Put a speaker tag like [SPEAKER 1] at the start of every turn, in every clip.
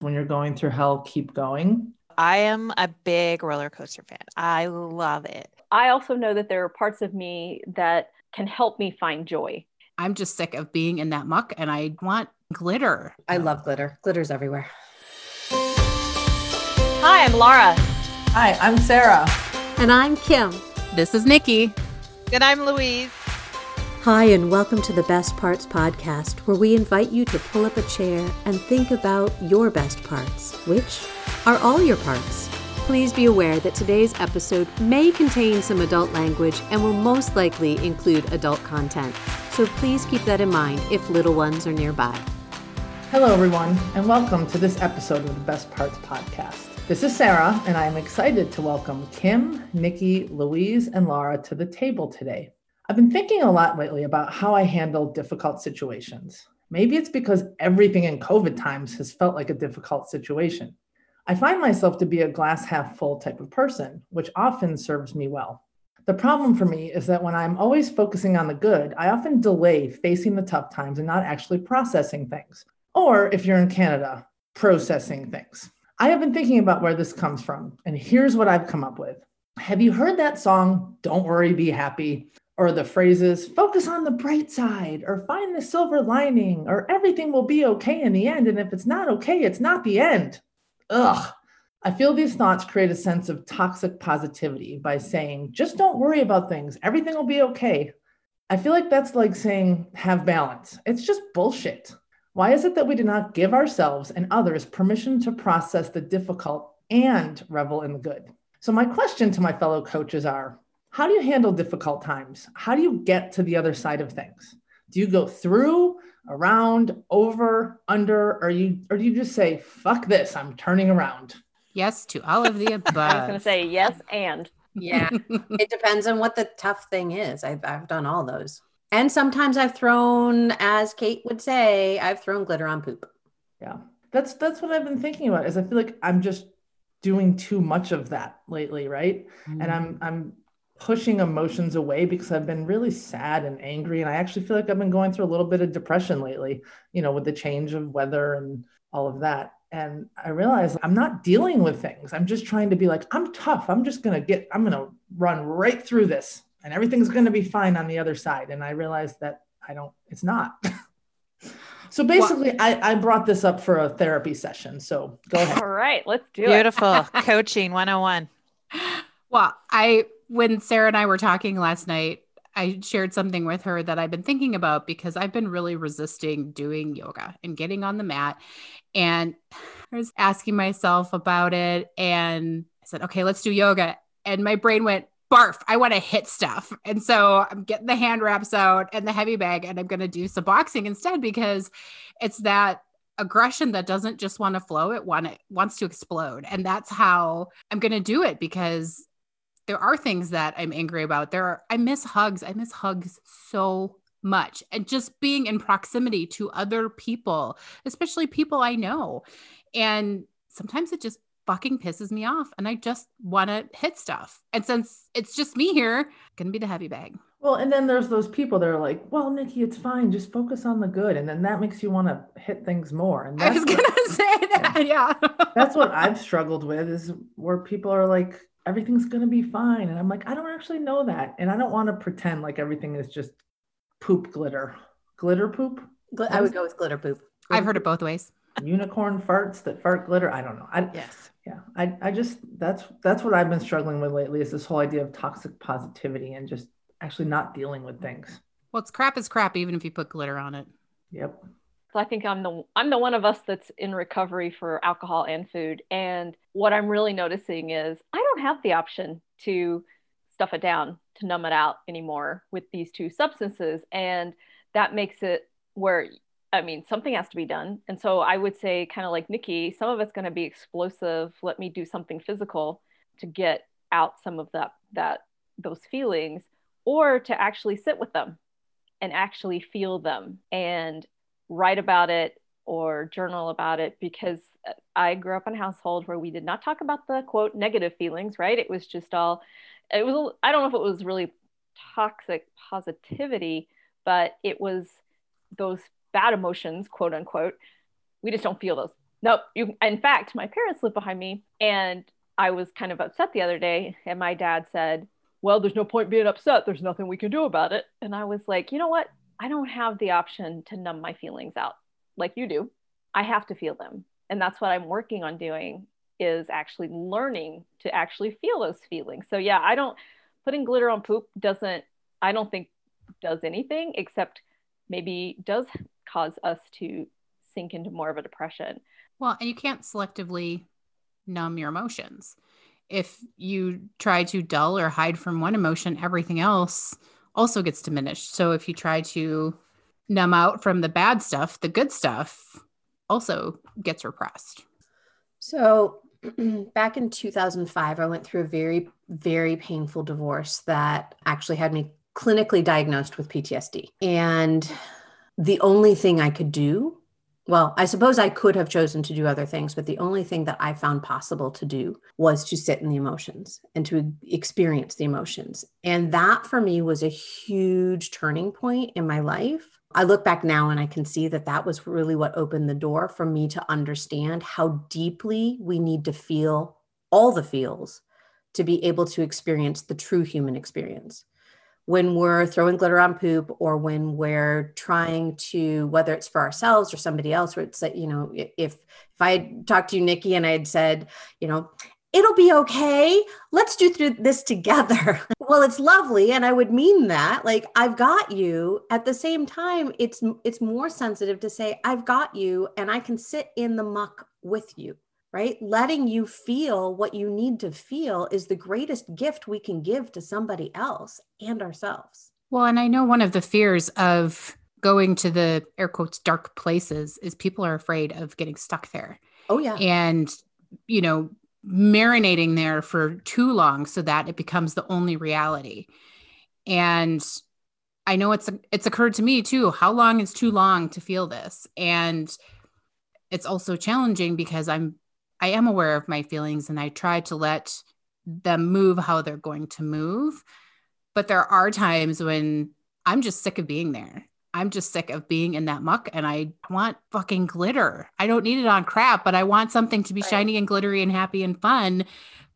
[SPEAKER 1] when you're going through hell, keep going.
[SPEAKER 2] I am a big roller coaster fan. I love it.
[SPEAKER 3] I also know that there are parts of me that can help me find joy.
[SPEAKER 4] I'm just sick of being in that muck and I want glitter.
[SPEAKER 5] I love glitter. Glitter's everywhere.
[SPEAKER 3] Hi, I'm Laura.
[SPEAKER 1] Hi, I'm Sara.
[SPEAKER 6] And I'm Kim.
[SPEAKER 4] This is Nikki.
[SPEAKER 2] And I'm Louise.
[SPEAKER 6] Hi, and welcome to the Best Parts Podcast, where we invite you to pull up a chair and think about your best parts, which are all your parts. Please be aware that today's episode may contain some adult language and will most likely include adult content. So please keep that in mind if little ones are nearby.
[SPEAKER 1] Hello, everyone, and welcome to this episode of the Best Parts Podcast. This is Sara, and I'm excited to welcome Kim, Nikki, Louise, and Laura to the table today. I've been thinking a lot lately about how I handle difficult situations. Maybe it's because everything in COVID times has felt like a difficult situation. I find myself to be a glass half full type of person, which often serves me well. The problem for me is that when I'm always focusing on the good, I often delay facing the tough times and not actually processing things. Or if you're in Canada, processing things. I have been thinking about where this comes from, and here's what I've come up with. Have you heard that song, Don't Worry, Be Happy? Or the phrases focus on the bright side or find the silver lining or everything will be okay in the end and if it's not okay it's not the end. Ugh. I feel these thoughts create a sense of toxic positivity by saying just don't worry about things. Everything will be okay. I feel like that's like saying have balance. It's just bullshit. Why is it that we do not give ourselves and others permission to process the difficult and revel in the good? So my question to my fellow coaches are how do you handle difficult times? How do you get to the other side of things? Do you go through, around, over, under, or you or do you just say, fuck this, I'm turning around?
[SPEAKER 4] Yes to all of the above.
[SPEAKER 3] I was going to say yes and.
[SPEAKER 5] Yeah. it depends on what the tough thing is. I've, I've done all those. And sometimes I've thrown, as Kate would say, I've thrown glitter on poop.
[SPEAKER 1] Yeah. That's that's what I've been thinking about is I feel like I'm just doing too much of that lately, right? Mm-hmm. And I'm I'm pushing emotions away because I've been really sad and angry. And I actually feel like I've been going through a little bit of depression lately, you know, with the change of weather and all of that. And I realized I'm not dealing with things. I'm just trying to be like, I'm tough. I'm just going to get, I'm going to run right through this and everything's going to be fine on the other side. And I realized that I don't, it's not. so basically, well, I, I brought this up for a therapy session. So go ahead.
[SPEAKER 3] All right, let's do
[SPEAKER 2] Beautiful.
[SPEAKER 3] it.
[SPEAKER 2] Beautiful. Coaching 101.
[SPEAKER 4] Well, I when Sara and I were talking last night, I shared something with her that I've been thinking about because I've been really resisting doing yoga and getting on the mat. And I was asking myself about it and I said, okay, let's do yoga. And my brain went, barf, I want to hit stuff. And so I'm getting the hand wraps out and the heavy bag and I'm going to do some boxing instead because it's that aggression that doesn't just want to flow, it want it wants to explode. And that's how I'm going to do it because there are things that I'm angry about. There are, I miss hugs. I miss hugs so much. And just being in proximity to other people, especially people I know. And sometimes it just fucking pisses me off and I just want to hit stuff. And since it's just me here, gonna be the heavy bag.
[SPEAKER 1] Well, and then there's those people that are like, well, Nikki, it's fine. Just focus on the good. And then that makes you want to hit things more. And
[SPEAKER 4] I was going to say that. Yeah.
[SPEAKER 1] that's what I've struggled with is where people are like, everything's going to be fine. And I'm like, I don't actually know that. And I don't want to pretend like everything is just poop glitter. Glitter poop?
[SPEAKER 5] I would go with glitter poop.
[SPEAKER 4] I've heard it both ways.
[SPEAKER 1] Unicorn farts that fart glitter. I don't know. I,
[SPEAKER 5] yes.
[SPEAKER 1] Yeah. I, I just, that's, that's what I've been struggling with lately is this whole idea of toxic positivity and just actually not dealing with things.
[SPEAKER 4] Well, it's crap is crap, even if you put glitter on it.
[SPEAKER 1] Yep.
[SPEAKER 3] So I think I'm the I'm the one of us that's in recovery for alcohol and food. And what I'm really noticing is I don't have the option to stuff it down, to numb it out anymore with these two substances. And that makes it where I mean, something has to be done. And so I would say, kind of like Nikki, some of it's going to be explosive. Let me do something physical to get out some of that, that, those feelings, or to actually sit with them and actually feel them and write about it or journal about it because I grew up in a household where we did not talk about the quote negative feelings, right? It was just all, it was, I don't know if it was really toxic positivity, but it was those bad emotions, quote unquote. We just don't feel those. Nope. You, in fact, my parents live behind me, and I was kind of upset the other day, and my dad said, "Well, there's no point being upset. There's nothing we can do about it." And I was like, "You know what? I don't have the option to numb my feelings out like you do. I have to feel them, and that's what I'm working on doing is actually learning to actually feel those feelings. So yeah, I don't putting glitter on poop doesn't I don't think does anything except maybe does cause us to sink into more of a depression.
[SPEAKER 4] Well, and you can't selectively numb your emotions. If you try to dull or hide from one emotion, everything else also gets diminished. So if you try to numb out from the bad stuff, the good stuff also gets repressed.
[SPEAKER 5] So back in 2005, I went through a very, very painful divorce that actually had me clinically diagnosed with PTSD. And the only thing I could do, well, I suppose I could have chosen to do other things, but the only thing that I found possible to do was to sit in the emotions and to experience the emotions. And that for me was a huge turning point in my life I look back now and I can see that that was really what opened the door for me to understand how deeply we need to feel all the feels to be able to experience the true human experience. When we're throwing glitter on poop or when we're trying to, whether it's for ourselves or somebody else, where it's that, you know, if if I had talked to you, Nikki, and I had said, you know, it'll be okay. Let's do through this together. well, it's lovely and I would mean that. Like I've got you. At the same time, it's it's more sensitive to say I've got you and I can sit in the muck with you. Right? Letting you feel what you need to feel is the greatest gift we can give to somebody else and ourselves.
[SPEAKER 4] Well, and I know one of the fears of going to the air quotes dark places is people are afraid of getting stuck there.
[SPEAKER 5] Oh yeah.
[SPEAKER 4] And you know, marinating there for too long so that it becomes the only reality. And I know it's it's occurred to me too. How long is too long to feel this? And it's also challenging because I'm I am aware of my feelings and I try to let them move how they're going to move. But there are times when I'm just sick of being there I'm just sick of being in that muck and I want fucking glitter. I don't need it on crap, but I want something to be right. shiny and glittery and happy and fun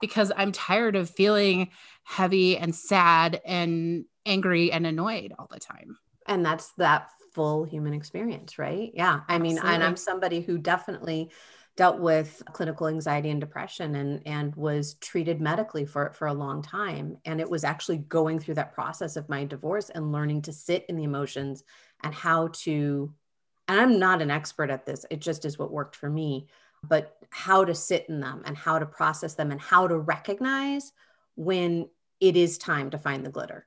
[SPEAKER 4] because I'm tired of feeling heavy and sad and angry and annoyed all the time.
[SPEAKER 5] And that's that full human experience, right? Yeah. I mean, and I'm somebody who definitely dealt with clinical anxiety and depression and and was treated medically for for a long time. And it was actually going through that process of my divorce and learning to sit in the emotions and how to and I'm not an expert at this it just is what worked for me but how to sit in them and how to process them and how to recognize when it is time to find the glitter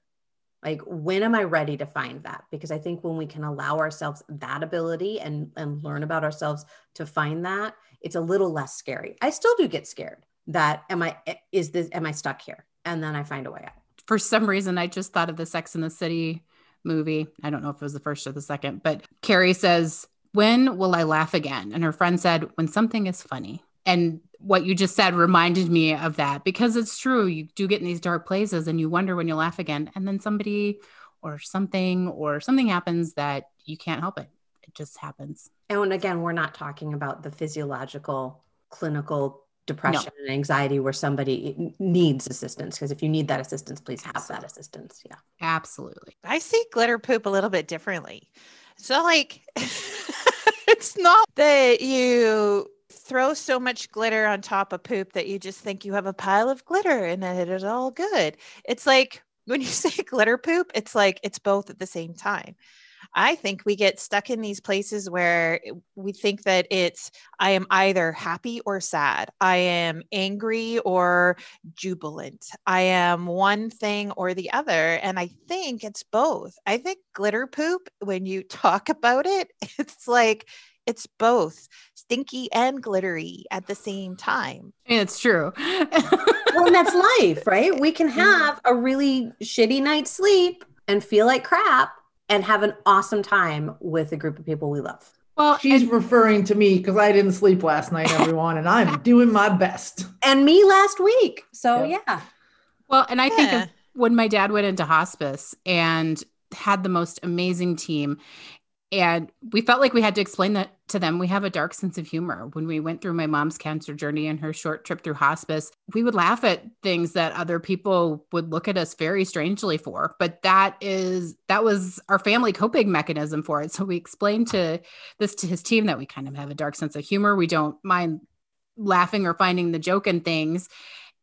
[SPEAKER 5] like when am i ready to find that? Because i think when we can allow ourselves that ability and and learn about ourselves to find that it's a little less scary. I still do get scared that am i eh, is this am i stuck here? And then i find a way out.
[SPEAKER 4] For some reason i just thought of the sex in the city movie. I don't know if it was the first or the second but carrie says when will i laugh again? And her friend said when something is funny. And what you just said reminded me of that because it's true. You do get in these dark places and you wonder when you'll laugh again. And then somebody or something or something happens that you can't help it. It just happens.
[SPEAKER 5] Oh, and again, we're not talking about the physiological, clinical depression no. and anxiety where somebody needs assistance. Because if you need that assistance, please have Absolutely. that assistance. Yeah.
[SPEAKER 4] Absolutely.
[SPEAKER 2] I see glitter poop a little bit differently. So, like, it's not that you throw so much glitter on top of poop that you just think you have a pile of glitter and that it is all good. It's like when you say glitter poop, it's like it's both at the same time. I think we get stuck in these places where we think that it's, I am either happy or sad. I am angry or jubilant. I am one thing or the other. And I think it's both. I think glitter poop, when you talk about it, it's like it's both stinky and glittery at the same time.
[SPEAKER 4] It's true.
[SPEAKER 5] well, and that's life, right? We can mm-hmm. have a really shitty night's sleep and feel like crap and have an awesome time with a group of people we love.
[SPEAKER 1] Well, she's and- referring to me because I didn't sleep last night, everyone, and I'm doing my best.
[SPEAKER 5] And me last week. So, yeah. yeah.
[SPEAKER 4] Well, and I yeah. think of when my dad went into hospice and had the most amazing team And we felt like we had to explain that to them. We have a dark sense of humor. When we went through my mom's cancer journey and her short trip through hospice, we would laugh at things that other people would look at us very strangely for. But that is, that was our family coping mechanism for it. So we explained to this to his team that we kind of have a dark sense of humor. We don't mind laughing or finding the joke in things.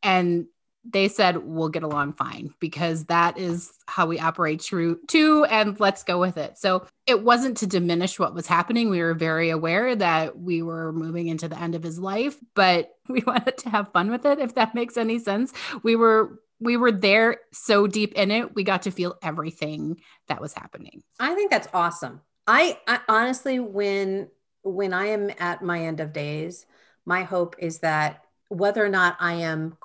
[SPEAKER 4] And they said we'll get along fine because that is how we operate true too and let's go with it. So it wasn't to diminish what was happening. We were very aware that we were moving into the end of his life but we wanted to have fun with it if that makes any sense. We were we were there so deep in it we got to feel everything that was happening.
[SPEAKER 5] I think that's awesome. I, I honestly when when i am at my end of days my hope is that whether or not i am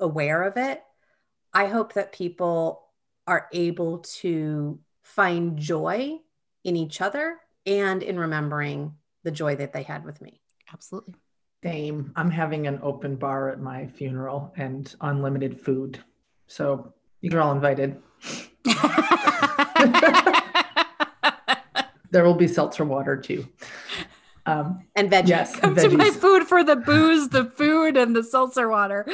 [SPEAKER 5] aware of it, I hope that people are able to find joy in each other and in remembering the joy that they had with me.
[SPEAKER 4] Absolutely.
[SPEAKER 1] Same. I'm having an open bar at my funeral and unlimited food. So you're all invited. there will be seltzer water too.
[SPEAKER 5] Um, and veggies.
[SPEAKER 1] Yes,
[SPEAKER 4] Come veggies. to my food for the booze, the food, and the seltzer water.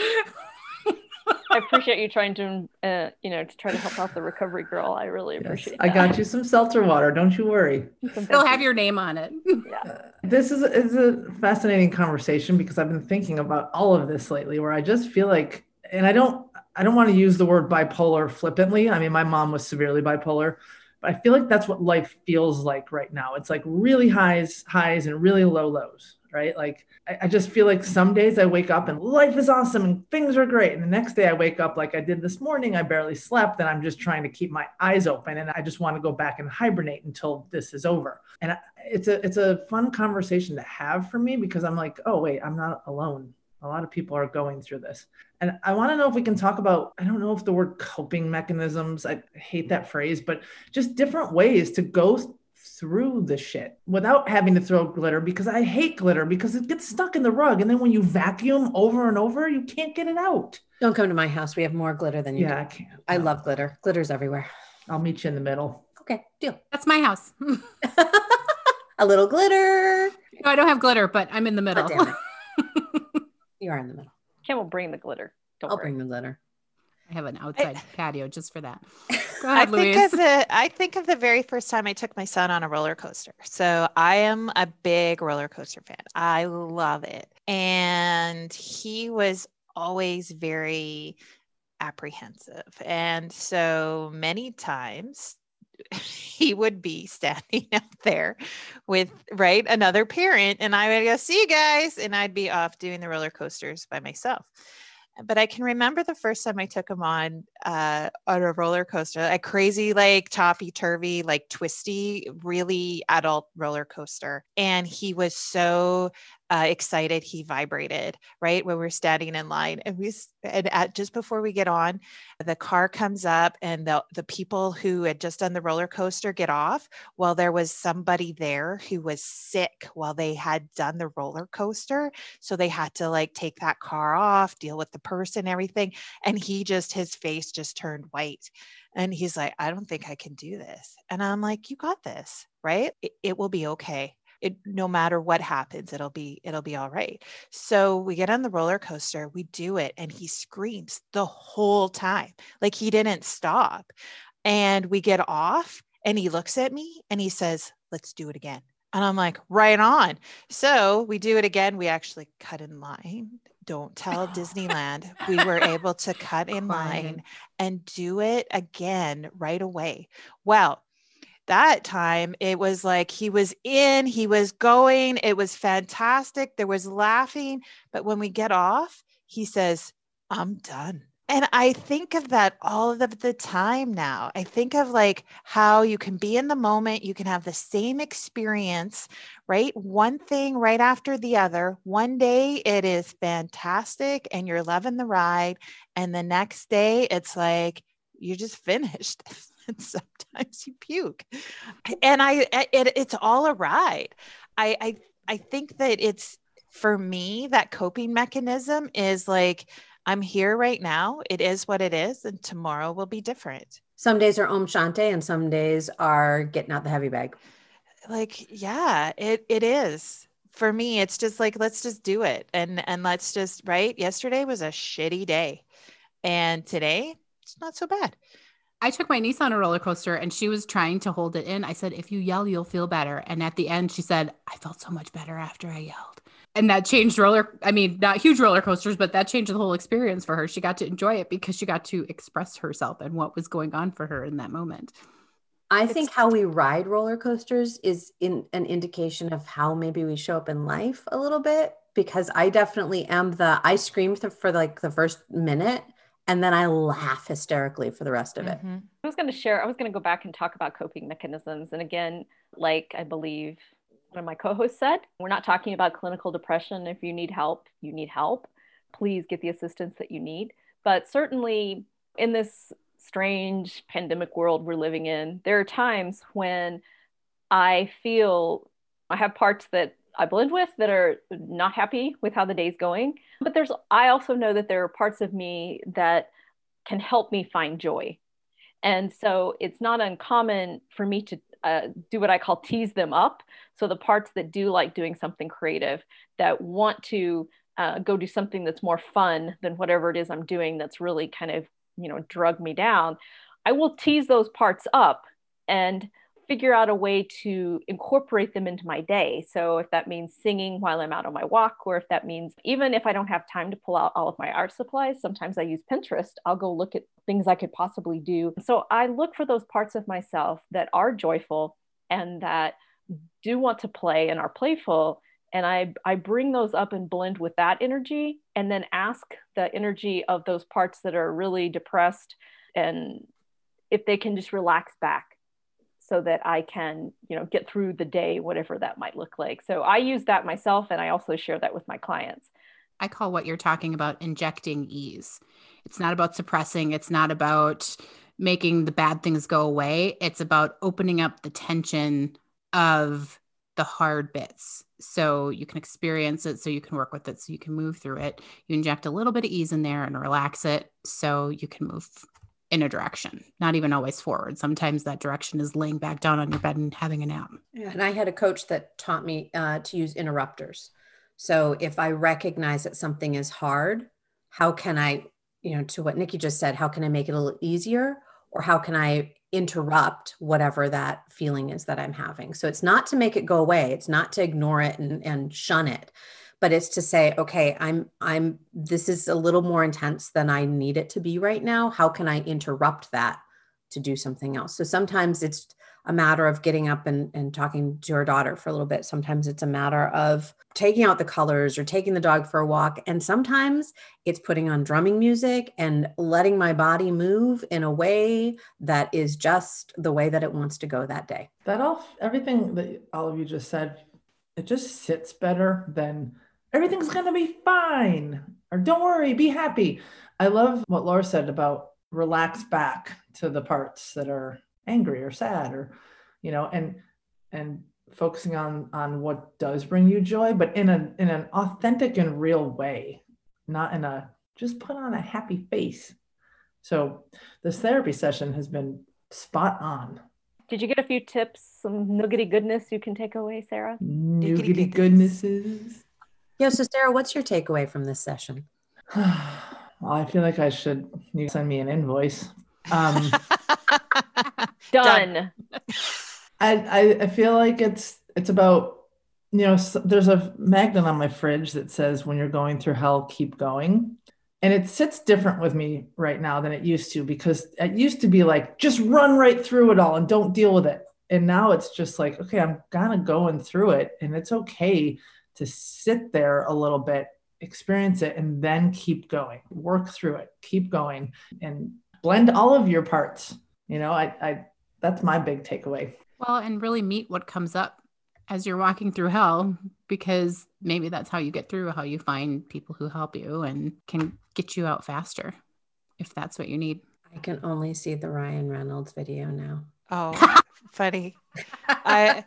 [SPEAKER 3] I appreciate you trying to, uh, you know, to try to help out the recovery girl. I really yes, appreciate.
[SPEAKER 1] I got you some seltzer water. Don't you worry.
[SPEAKER 4] They'll have your name on it.
[SPEAKER 3] Yeah. Uh,
[SPEAKER 1] this is is a fascinating conversation because I've been thinking about all of this lately, where I just feel like, and I don't, I don't want to use the word bipolar flippantly. I mean, my mom was severely bipolar, but I feel like that's what life feels like right now. It's like really highs, highs, and really low lows right? Like I, I, just feel like some days I wake up and life is awesome and things are great. And the next day I wake up like I did this morning, I barely slept and I'm just trying to keep my eyes open and I just want to go back and hibernate until this is over. And it's a it's a fun conversation to have for me because I'm like, oh wait, I'm not alone. A lot of people are going through this. And I want to know if we can talk about, I don't know if the word coping mechanisms, I hate that phrase, but just different ways to go through the shit without having to throw glitter because I hate glitter because it gets stuck in the rug. And then when you vacuum over and over, you can't get it out.
[SPEAKER 5] Don't come to my house. We have more glitter than you.
[SPEAKER 1] Yeah,
[SPEAKER 5] do.
[SPEAKER 1] I can't.
[SPEAKER 5] I no. love glitter. Glitter's everywhere.
[SPEAKER 1] I'll meet you in the middle.
[SPEAKER 5] Okay, deal.
[SPEAKER 4] That's my house.
[SPEAKER 5] a little glitter.
[SPEAKER 4] No, I don't have glitter, but I'm in the oh, middle.
[SPEAKER 5] Oh, you are in the middle.
[SPEAKER 3] Kim will bring the glitter. Don't
[SPEAKER 5] I'll
[SPEAKER 3] worry.
[SPEAKER 5] bring the glitter.
[SPEAKER 4] I have an outside I, patio just for that.
[SPEAKER 2] Go ahead, I Louise. think of the I think of the very first time I took my son on a roller coaster. So I am a big roller coaster fan. I love it. And he was always very apprehensive. And so many times he would be standing up there with right another parent and I would go see you guys and I'd be off doing the roller coasters by myself but I can remember the first time I took him on uh, on a roller coaster, a crazy like toppy turvy, like twisty, really adult roller coaster, and he was so uh, excited he vibrated right when we're standing in line. And we and at just before we get on the car comes up and the the people who had just done the roller coaster get off. Well there was somebody there who was sick while they had done the roller coaster. So they had to like take that car off deal with the person everything. And he just his face just turned white. And he's like i don't think i can do this. And i'm like you got this right? It, it will be okay it no matter what happens it'll be it'll be all right. So we get on the roller coaster we do it and he screams the whole time. Like he didn't stop. And we get off and he looks at me and he says let's do it again. And i'm like right on. So we do it again. We actually cut in line. Don't tell Disneyland. We were able to cut in line and do it again right away. Well, that time it was like he was in, he was going, it was fantastic. There was laughing. But when we get off, he says, I'm done. And I think of that all of the time now. I think of like how you can be in the moment, you can have the same experience, right? One thing right after the other. One day it is fantastic and you're loving the ride. And the next day it's like, you're just finished. and sometimes you puke. And I, it, it's all a ride. I, I, I think that it's for me that coping mechanism is like I'm here right now. It is what it is, and tomorrow will be different.
[SPEAKER 5] Some days are Om Shanti, and some days are getting out the heavy bag.
[SPEAKER 2] like yeah it it is for me it's just like let's just do it and and let's just right yesterday was a shitty day and today it's not so bad
[SPEAKER 4] I took my niece on a roller coaster and she was trying to hold it in. I said, if you yell, you'll feel better. And at the end, she said, I felt so much better after I yelled. And that changed roller, I mean, not huge roller coasters, but that changed the whole experience for her. She got to enjoy it because she got to express herself and what was going on for her in that moment.
[SPEAKER 5] I think how we ride roller coasters is in an indication of how maybe we show up in life a little bit because I definitely am the I screamed for like the first minute and then I laugh hysterically for the rest of it.
[SPEAKER 2] Mhm.
[SPEAKER 3] I was going to share, I was going to go back and talk about coping mechanisms. And again, like I believe one of my co hosts said, we're not talking about clinical depression. If you need help, you need help. Please get the assistance that you need. But certainly in this strange pandemic world we're living in, there are times when I feel I have parts that I blend with that are not happy with how the day's going. But there's, I also know that there are parts of me that can help me find joy. And so it's not uncommon for me to uh, do what I call tease them up. So the parts that do like doing something creative, that want to uh, go do something that's more fun than whatever it is I'm doing that's really kind of, you know, drug me down, I will tease those parts up and figure out a way to incorporate them into my day. So if that means singing while I'm out on my walk, or if that means even if I don't have time to pull out all of my art supplies, sometimes I use Pinterest. I'll go look at things I could possibly do. So I look for those parts of myself that are joyful and that do want to play and are playful. And I, I bring those up and blend with that energy and then ask the energy of those parts that are really depressed and if they can just relax back so that I can, you know, get through the day, whatever that might look like. So I use that myself and I also share that with my clients.
[SPEAKER 4] I call what you're talking about injecting ease. It's not about suppressing, it's not about making the bad things go away. It's about opening up the tension of the hard bits so you can experience it, so you can work with it, so you can move through it. You inject a little bit of ease in there and relax it so you can move in a direction, not even always forward. Sometimes that direction is laying back down on your bed and having a nap.
[SPEAKER 5] And I had a coach that taught me uh, to use interrupters. So if I recognize that something is hard, how can I, you know, to what Nikki just said, how can I make it a little easier? Or how can I interrupt whatever that feeling is that I'm having? So it's not to make it go away, it's not to ignore it and, and shun it, but it's to say, okay, I'm, I'm, this is a little more intense than I need it to be right now. How can I interrupt that to do something else? So sometimes it's a matter of getting up and, and talking to our daughter for a little bit. Sometimes it's a matter of taking out the colors or taking the dog for a walk. And sometimes it's putting on drumming music and letting my body move in a way that is just the way that it wants to go that day.
[SPEAKER 1] That all, everything that all of you just said, it just sits better than everything's going to be fine. Or don't worry, be happy. I love what Laura said about relax back to the parts that are angry or sad or you know and and focusing on on what does bring you joy but in a in an authentic and real way not in a just put on a happy face. So this therapy session has been spot on.
[SPEAKER 3] Did you get a few tips, some nuggety goodness you can take away, Sara?
[SPEAKER 1] nuggety goodnesses
[SPEAKER 5] Yeah. So, Sara, what's your takeaway from this session?
[SPEAKER 1] well i feel like i should you send me an invoice um
[SPEAKER 3] Done.
[SPEAKER 1] I, I I feel like it's it's about you know there's a magnet on my fridge that says when you're going through hell keep going and it sits different with me right now than it used to because it used to be like just run right through it all and don't deal with it and now it's just like okay I'm kind of going through it and it's okay to sit there a little bit experience it and then keep going work through it keep going and blend all of your parts you know I I that's my big takeaway
[SPEAKER 4] Well, and really meet what comes up as you're walking through hell, because maybe that's how you get through, how you find people who help you and can get you out faster if that's what you need.
[SPEAKER 5] I can only see the Ryan Reynolds video now.
[SPEAKER 2] Oh, funny. I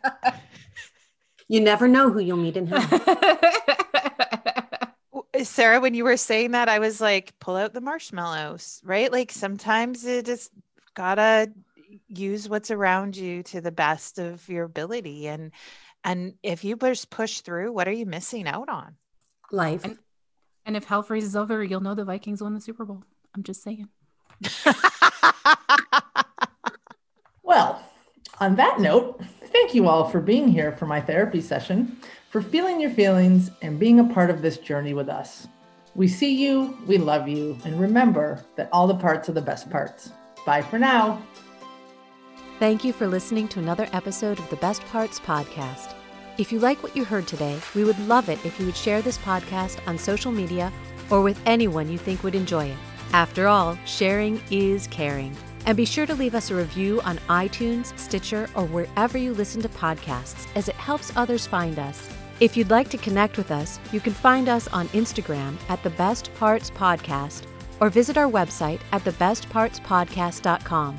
[SPEAKER 5] You never know who you'll meet in hell.
[SPEAKER 2] Sara, when you were saying that, I was like, pull out the marshmallows, right? Like sometimes it just gotta use what's around you to the best of your ability and and if you just push through what are you missing out on
[SPEAKER 7] Life.
[SPEAKER 4] And- And if hell freezes over, you'll know the Vikings won the Super Bowl. I'm just saying.
[SPEAKER 1] Well, on that note, thank you all for being here for my therapy session, for feeling your feelings and being a part of this journey with us. We see you, we love you, and remember that all the parts are the best parts. Bye for now.
[SPEAKER 5] Thank you for listening to another episode of the Best Parts Podcast. If you like what you heard today, we would love it if you would share this podcast on social media or with anyone you think would enjoy it. After all, sharing is caring. And be sure to leave us a review on iTunes, Stitcher, or wherever you listen to podcasts, as it helps others find us. If you'd like to connect with us, you can find us on Instagram at the Best Parts Podcast or visit our website at thebestpartspodcast.com.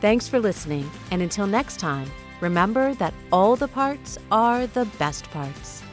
[SPEAKER 5] Thanks for listening, and until next time, remember that all the parts are the best parts.